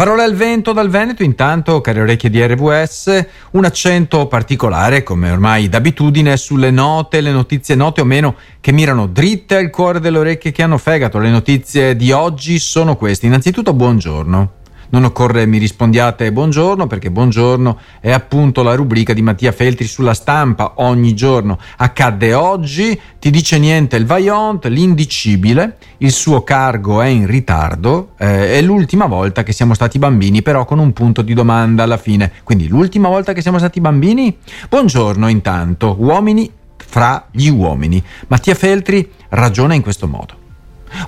Parole al vento dal Veneto, intanto, cari orecchie di RVS, un accento particolare, come ormai d'abitudine, sulle note, le notizie note o meno che mirano dritte al cuore delle orecchie che hanno fegato. Le notizie di oggi sono queste. Innanzitutto, buongiorno. Non occorre mi rispondiate buongiorno perché buongiorno è appunto la rubrica di Mattia Feltri sulla stampa ogni giorno. Accadde oggi, ti dice niente il Vaillant, l'indicibile, il suo cargo è in ritardo, eh, è l'ultima volta che siamo stati bambini però con un punto di domanda alla fine. Quindi l'ultima volta che siamo stati bambini? Buongiorno intanto, uomini fra gli uomini. Mattia Feltri ragiona in questo modo.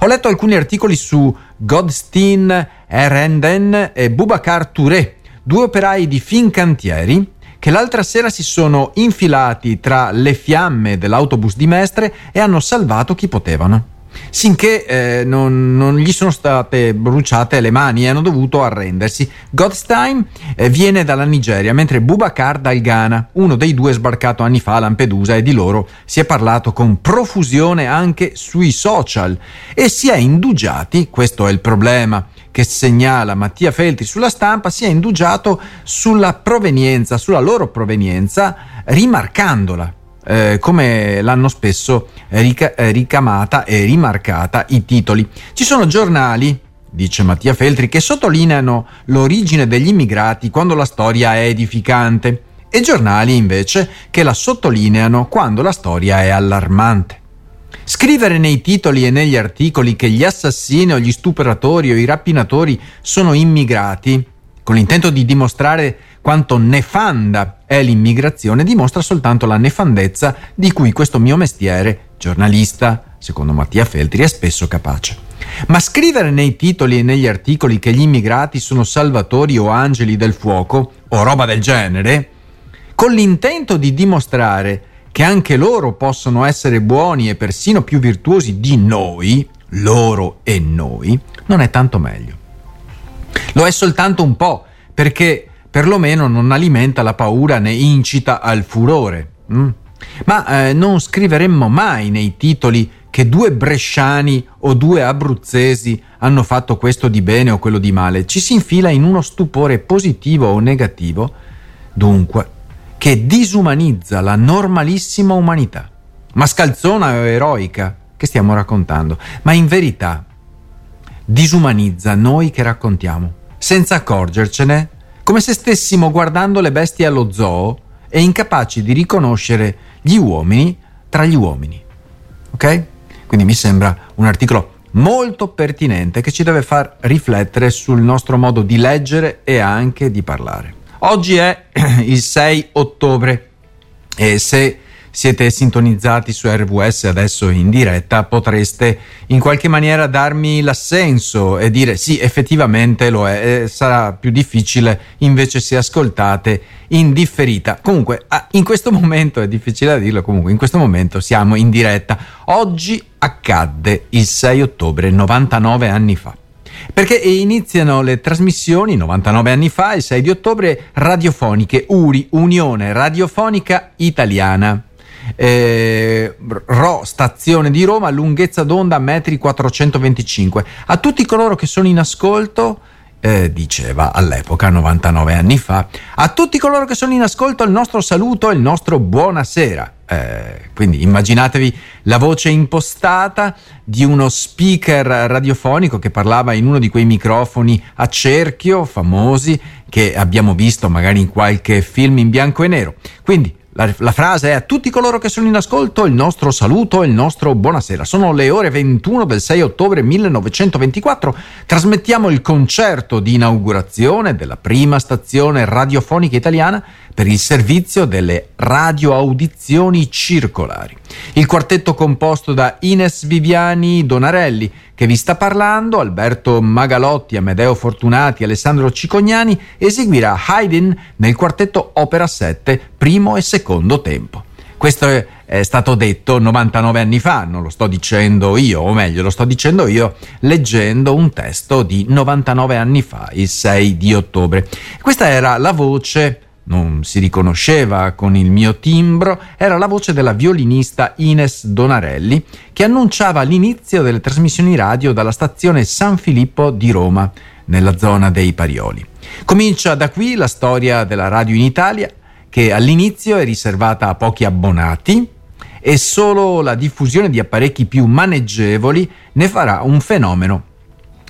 Ho letto alcuni articoli su Godstein Erenden e Boubacar Touré, due operai di Fincantieri che l'altra sera si sono infilati tra le fiamme dell'autobus di Mestre e hanno salvato chi potevano sinché eh, non, non, gli sono state bruciate le mani e hanno dovuto arrendersi. Godstein eh, viene dalla Nigeria, mentre Bubakar dal Ghana. Uno dei due sbarcato anni fa a Lampedusa e di loro si è parlato con profusione anche sui social e si è indugiati, questo è il problema che segnala Mattia Feltri sulla stampa, si è indugiato sulla provenienza, sulla loro provenienza, rimarcandola eh, come l'hanno spesso rica- eh, ricamata e rimarcata i titoli. Ci sono giornali, dice Mattia Feltri, che sottolineano l'origine degli immigrati quando la storia è edificante e giornali invece che la sottolineano quando la storia è allarmante. Scrivere nei titoli e negli articoli che gli assassini o gli stupratori o i rapinatori sono immigrati, con l'intento di dimostrare quanto nefanda è l'immigrazione dimostra soltanto la nefandezza di cui questo mio mestiere, giornalista, secondo Mattia Feltri, è spesso capace. Ma scrivere nei titoli e negli articoli che gli immigrati sono salvatori o angeli del fuoco, o roba del genere, con l'intento di dimostrare che anche loro possono essere buoni e persino più virtuosi di noi, loro e noi, non è tanto meglio. Lo è soltanto un po', perché perlomeno non alimenta la paura né incita al furore. Mm? Ma eh, non scriveremmo mai nei titoli che due bresciani o due abruzzesi hanno fatto questo di bene o quello di male. Ci si infila in uno stupore positivo o negativo, dunque, che disumanizza la normalissima umanità. Mascalzona o eroica che stiamo raccontando, ma in verità disumanizza noi che raccontiamo, senza accorgercene come se stessimo guardando le bestie allo zoo e incapaci di riconoscere gli uomini tra gli uomini. Ok? Quindi mi sembra un articolo molto pertinente che ci deve far riflettere sul nostro modo di leggere e anche di parlare. Oggi è il 6 ottobre e se siete sintonizzati su RWS adesso in diretta, potreste in qualche maniera darmi l'assenso e dire sì, effettivamente lo è, sarà più difficile invece se ascoltate in differita. Comunque, in questo momento è difficile da dirlo, comunque in questo momento siamo in diretta. Oggi accadde il 6 ottobre, 99 anni fa perché iniziano le trasmissioni 99 anni fa, il 6 di ottobre, radiofoniche URI, Unione Radiofonica Italiana eh, RO stazione di Roma, lunghezza d'onda metri 425. A tutti coloro che sono in ascolto, eh, diceva all'epoca, 99 anni fa, a tutti coloro che sono in ascolto il nostro saluto e il nostro buonasera. Eh, quindi immaginatevi la voce impostata di uno speaker radiofonico che parlava in uno di quei microfoni a cerchio famosi che abbiamo visto magari in qualche film in bianco e nero. Quindi la, la, frase è a tutti coloro che sono in ascolto il nostro saluto e il nostro buonasera. Sono le ore 21 del 6 ottobre 1924. Trasmettiamo il concerto di inaugurazione della prima stazione radiofonica italiana per il servizio delle radioaudizioni circolari. Il quartetto composto da Ines Viviani Donarelli, che vi sta parlando, Alberto Magalotti, Amedeo Fortunati, Alessandro Cicognani, eseguirà Haydn nel quartetto Opera 7, primo e secondo tempo. Questo è, stato detto 99 anni fa, non lo sto dicendo io, o meglio, lo sto dicendo io leggendo un testo di 99 anni fa, il 6 di ottobre. Questa era la voce non si riconosceva con il mio timbro, era la voce della violinista Ines Donarelli che annunciava l'inizio delle trasmissioni radio dalla stazione San Filippo di Roma. nella zona dei Parioli. Comincia da qui la storia della radio in Italia, che all'inizio è riservata a pochi abbonati e solo la diffusione di apparecchi più maneggevoli ne farà un fenomeno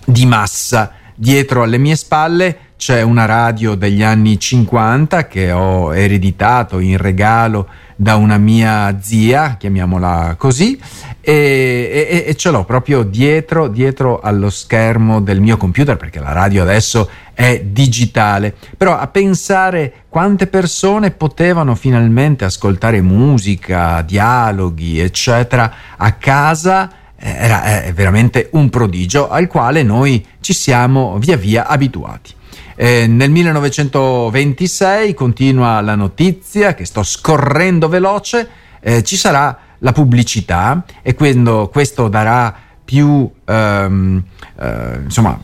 di massa. Dietro alle mie spalle c'è una radio degli anni 50 che ho ereditato in regalo da una mia zia, chiamiamola così, e, e, e ce l'ho proprio dietro, dietro allo schermo del mio computer perché la radio adesso è digitale. Però a pensare quante persone potevano finalmente ascoltare musica, dialoghi, eccetera, a casa era veramente un prodigio al quale noi ci siamo via via abituati. Eh, nel 1926 continua la notizia che sto scorrendo veloce, eh, ci sarà la pubblicità e quando questo darà più, ehm, eh, insomma,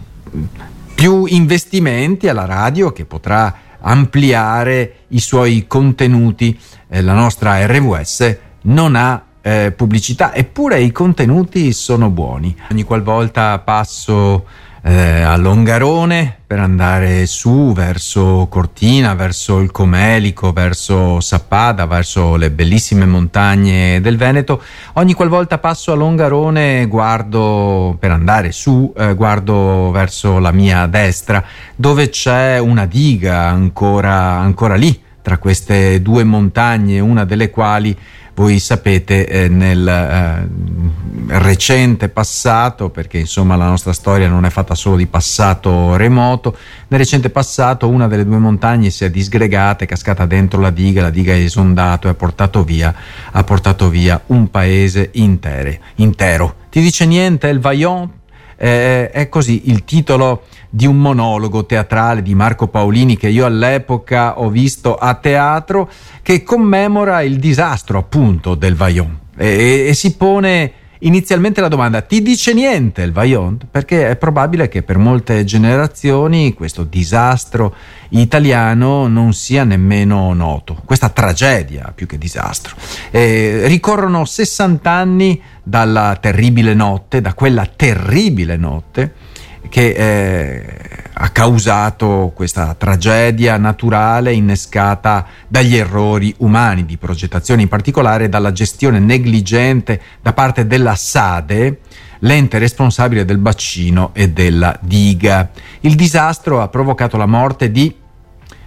più investimenti alla radio che potrà ampliare i suoi contenuti. Eh, la nostra RVS non ha eh, pubblicità, eppure i contenuti sono buoni. Ogni qualvolta passo eh, a Longarone per andare su verso Cortina, verso il Comelico, verso Sappada, verso le bellissime montagne del Veneto. Ogni qualvolta passo a Longarone guardo per andare su, eh, guardo verso la mia destra dove c'è una diga ancora, ancora lì tra queste due montagne, una delle quali voi sapete eh, nel eh, recente passato, perché insomma la nostra storia non è fatta solo di passato remoto, nel recente passato una delle due montagne si è disgregata, è cascata dentro la diga, la diga è esondato e ha portato via, ha portato via un paese intere, intero. Ti dice niente il Vaillant? Eh, è così il titolo di un monologo teatrale di Marco Paolini che io all'epoca ho visto a teatro che commemora il disastro appunto del Vaillant e, e si pone inizialmente la domanda ti dice niente il Vaillant? Perché è probabile che per molte generazioni questo disastro italiano non sia nemmeno noto, questa tragedia più che disastro. Eh, ricorrono 60 anni dalla terribile notte, da quella terribile notte che eh, ha causato questa tragedia naturale innescata dagli errori umani di progettazione, in particolare dalla gestione negligente da parte della SADE, l'ente responsabile del bacino e della diga. Il disastro ha provocato la morte di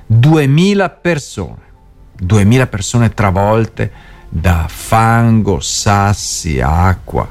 2000 persone, 2000 persone travolte da fango, sassi, acqua,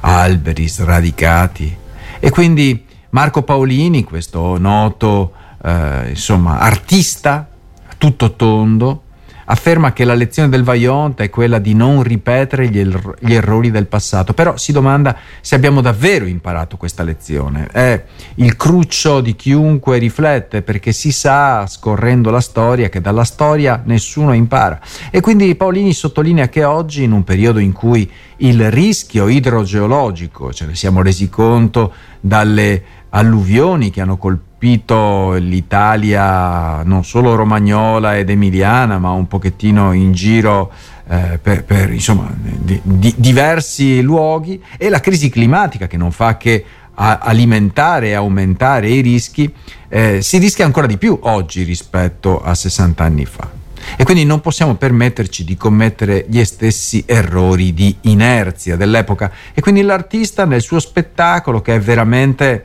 alberi sradicati e quindi Marco Paolini, questo noto eh, insomma, artista tutto tondo, afferma che la lezione del Vaillant è quella di non ripetere gli, er- gli, errori del passato, però si domanda se abbiamo davvero imparato questa lezione. È il cruccio di chiunque riflette, perché si sa, scorrendo la storia, che dalla storia nessuno impara. E quindi Paolini sottolinea che oggi, in un periodo in cui il rischio idrogeologico, ce ne siamo resi conto dalle alluvioni che hanno colpito l'Italia non solo romagnola ed emiliana, ma un pochettino in giro eh, per, per insomma, di, di diversi luoghi, e la crisi climatica che non fa che alimentare e aumentare i rischi, eh, si rischia ancora di più oggi rispetto a 60 anni fa. E quindi non possiamo permetterci di commettere gli stessi errori di inerzia dell'epoca. E quindi l'artista nel suo spettacolo, che è veramente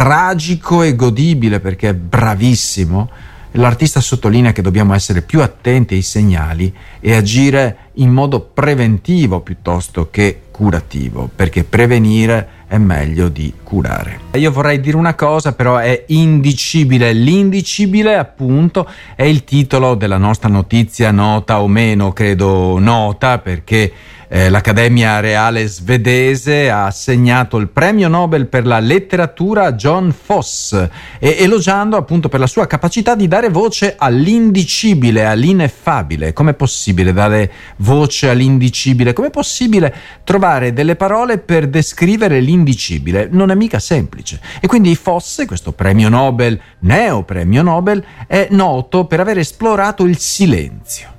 tragico e godibile perché è bravissimo, l'artista sottolinea che dobbiamo essere più attenti ai segnali e agire in modo preventivo piuttosto che curativo, perché prevenire è meglio di curare. Io vorrei dire una cosa, però è indicibile. L'indicibile, appunto, è il titolo della nostra notizia, nota o meno, credo nota, perché eh, l'Accademia Reale svedese ha assegnato il premio Nobel per la letteratura a John Foss, e, elogiando appunto per la sua capacità di dare voce all'indicibile, all'ineffabile. Com'è possibile dare voce all'indicibile? Com'è possibile trovare delle parole per descrivere l'indicibile? Non è mica semplice. E quindi Foss, questo premio Nobel, neo premio Nobel, è noto per aver esplorato il silenzio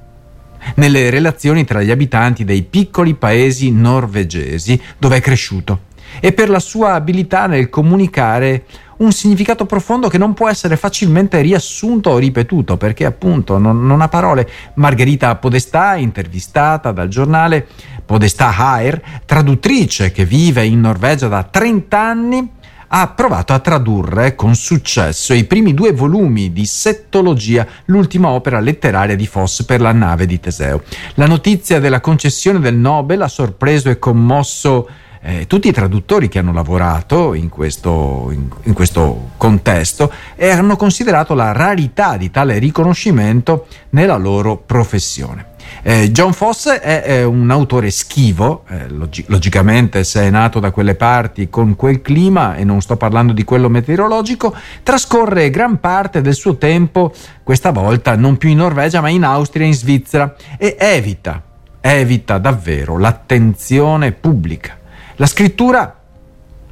nelle relazioni tra gli abitanti dei piccoli paesi norvegesi dove è cresciuto. e per la sua abilità nel comunicare un significato profondo che non può essere facilmente riassunto o ripetuto perché appunto non, non ha parole. Margherita Podestà, intervistata dal giornale Podestà Hair, traduttrice che vive in Norvegia da 30 anni, ha provato a tradurre con successo i primi due volumi di Settologia, l'ultima opera letteraria di Foss per la nave di Teseo. La notizia della concessione del Nobel ha sorpreso e commosso eh, tutti i traduttori che hanno lavorato in questo, in, in questo contesto e hanno considerato la rarità di tale riconoscimento nella loro professione. Eh, John Foss è, è, un autore schivo, eh, log- logicamente se è nato da quelle parti con quel clima, e non sto parlando di quello meteorologico, trascorre gran parte del suo tempo, questa volta non più in Norvegia ma in Austria e in Svizzera, e evita, evita davvero l'attenzione pubblica. La scrittura,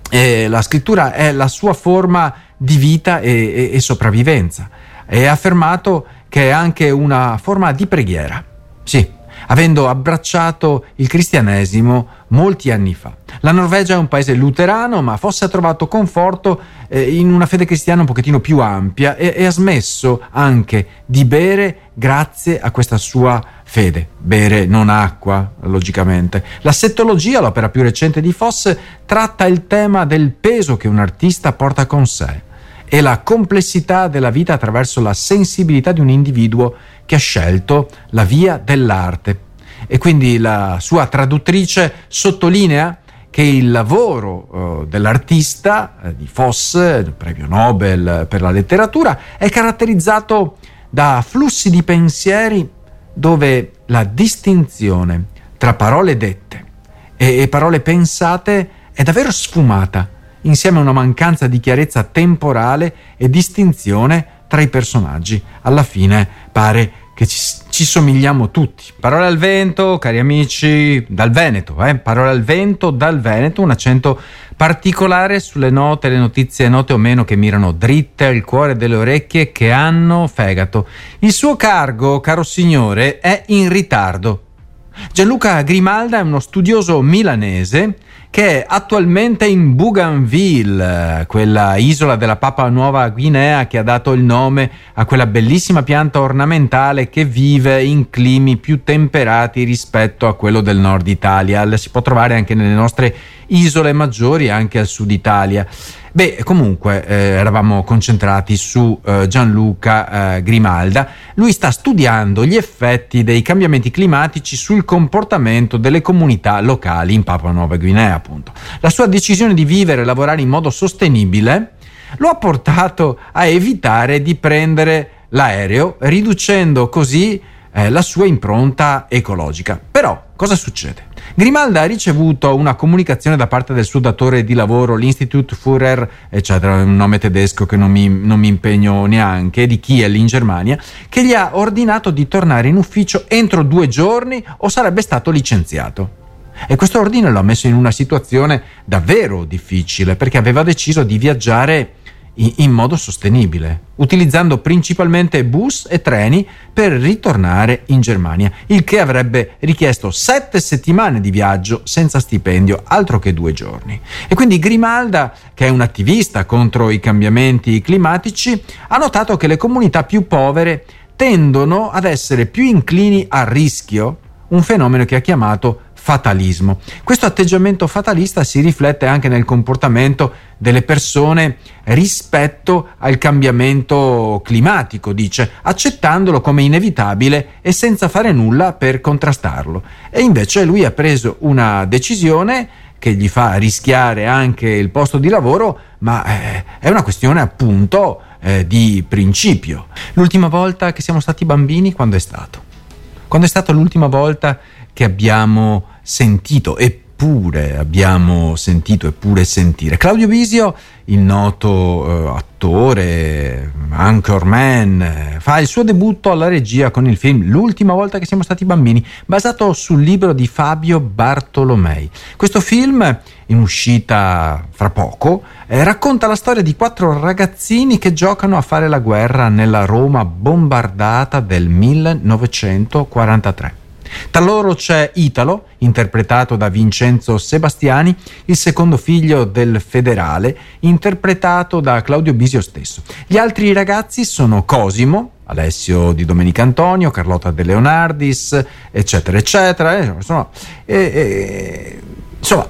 eh, la scrittura è la sua forma di vita e, e, e sopravvivenza. È affermato che è anche una forma di preghiera. Sì, avendo abbracciato il cristianesimo molti anni fa. La Norvegia è un paese luterano, ma fosse ha trovato conforto eh, in una fede cristiana un pochettino più ampia e, e, ha smesso anche di bere grazie a questa sua fede. Bere non acqua, logicamente. La settologia, l'opera più recente di Foss, tratta il tema del peso che un artista porta con sé e la complessità della vita attraverso la sensibilità di un individuo che ha scelto la via dell'arte. E quindi la sua traduttrice sottolinea che il lavoro uh, dell'artista uh, di Foss, premio Nobel per la letteratura, è caratterizzato da flussi di pensieri dove la distinzione tra parole dette e parole pensate è davvero sfumata insieme a una mancanza di chiarezza temporale e distinzione tra i personaggi. Alla fine pare che ci, ci, somigliamo tutti. Parole al vento, cari amici, dal Veneto, eh? parole al vento dal Veneto, un accento particolare sulle note, le notizie note o meno che mirano dritte al cuore delle orecchie che hanno fegato. Il suo cargo, caro signore, è in ritardo. Gianluca Grimalda è uno studioso milanese che è attualmente in Bougainville, quella isola della Papua Nuova Guinea che ha dato il nome a quella bellissima pianta ornamentale che vive in climi più temperati rispetto a quello del nord Italia. La si può trovare anche nelle nostre isole maggiori, anche al sud Italia. Beh, comunque eh, eravamo concentrati su eh, Gianluca eh, Grimalda. Lui sta studiando gli effetti dei cambiamenti climatici sul comportamento delle comunità locali in Papua Nuova Guinea, appunto. La sua decisione di vivere e lavorare in modo sostenibile lo ha portato a evitare di prendere l'aereo, riducendo così eh, la sua impronta ecologica. Però cosa succede? Grimalda ha ricevuto una comunicazione da parte del suo datore di lavoro, l'Institut Führer, eccetera, un nome tedesco che non mi, non mi impegno neanche, di Kiel in Germania, che gli ha ordinato di tornare in ufficio entro due giorni o sarebbe stato licenziato. E questo ordine lo ha messo in una situazione davvero difficile perché aveva deciso di viaggiare in modo sostenibile, utilizzando principalmente bus e treni per ritornare in Germania, il che avrebbe richiesto sette settimane di viaggio senza stipendio, altro che due giorni. E quindi Grimalda, che è un attivista contro i cambiamenti climatici, ha notato che le comunità più povere tendono ad essere più inclini al rischio, un fenomeno che ha chiamato fatalismo. Questo atteggiamento fatalista si riflette anche nel comportamento delle persone rispetto al cambiamento climatico, dice, accettandolo come inevitabile e senza fare nulla per contrastarlo. E invece lui ha preso una decisione che gli fa rischiare anche il posto di lavoro, ma eh, è una questione appunto eh, di principio. L'ultima volta che siamo stati bambini, quando è stato? Quando è stata l'ultima volta che abbiamo sentito eppure abbiamo sentito eppure sentire. Claudio Bisio, il noto uh, attore, anchorman, eh, fa il suo debutto alla regia con il film L'ultima volta che siamo stati bambini, basato sul libro di Fabio Bartolomei. Questo film, in uscita fra poco, eh, racconta la storia di quattro ragazzini che giocano a fare la guerra nella Roma bombardata del 1943. Tra loro c'è Italo, interpretato da Vincenzo Sebastiani, il secondo figlio del federale, interpretato da Claudio Bisio stesso. Gli altri ragazzi sono Cosimo, Alessio di Domenica Antonio, Carlotta De Leonardis, eccetera, eccetera. Eh, insomma, eh, eh, insomma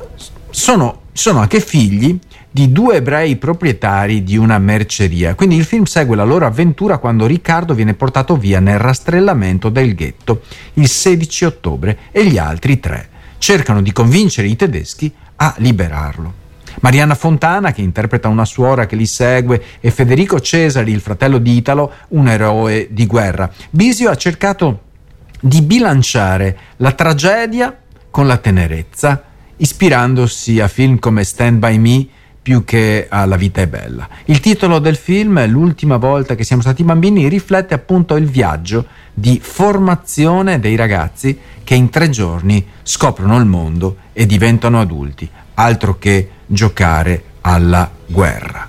sono, sono anche figli di due ebrei proprietari di una merceria. Quindi il film segue la loro avventura quando Riccardo viene portato via nel rastrellamento del ghetto il 16 ottobre e gli altri tre cercano di convincere i tedeschi a liberarlo. Marianna Fontana, che interpreta una suora che li segue, e Federico Cesari, il fratello di Italo, un eroe di guerra. Bisio ha cercato di bilanciare la tragedia con la tenerezza, ispirandosi a film come Stand By Me più che a La vita è bella. Il titolo del film, L'ultima volta che siamo stati bambini, riflette appunto il viaggio di formazione dei ragazzi che in tre giorni scoprono il mondo e diventano adulti, altro che giocare alla guerra.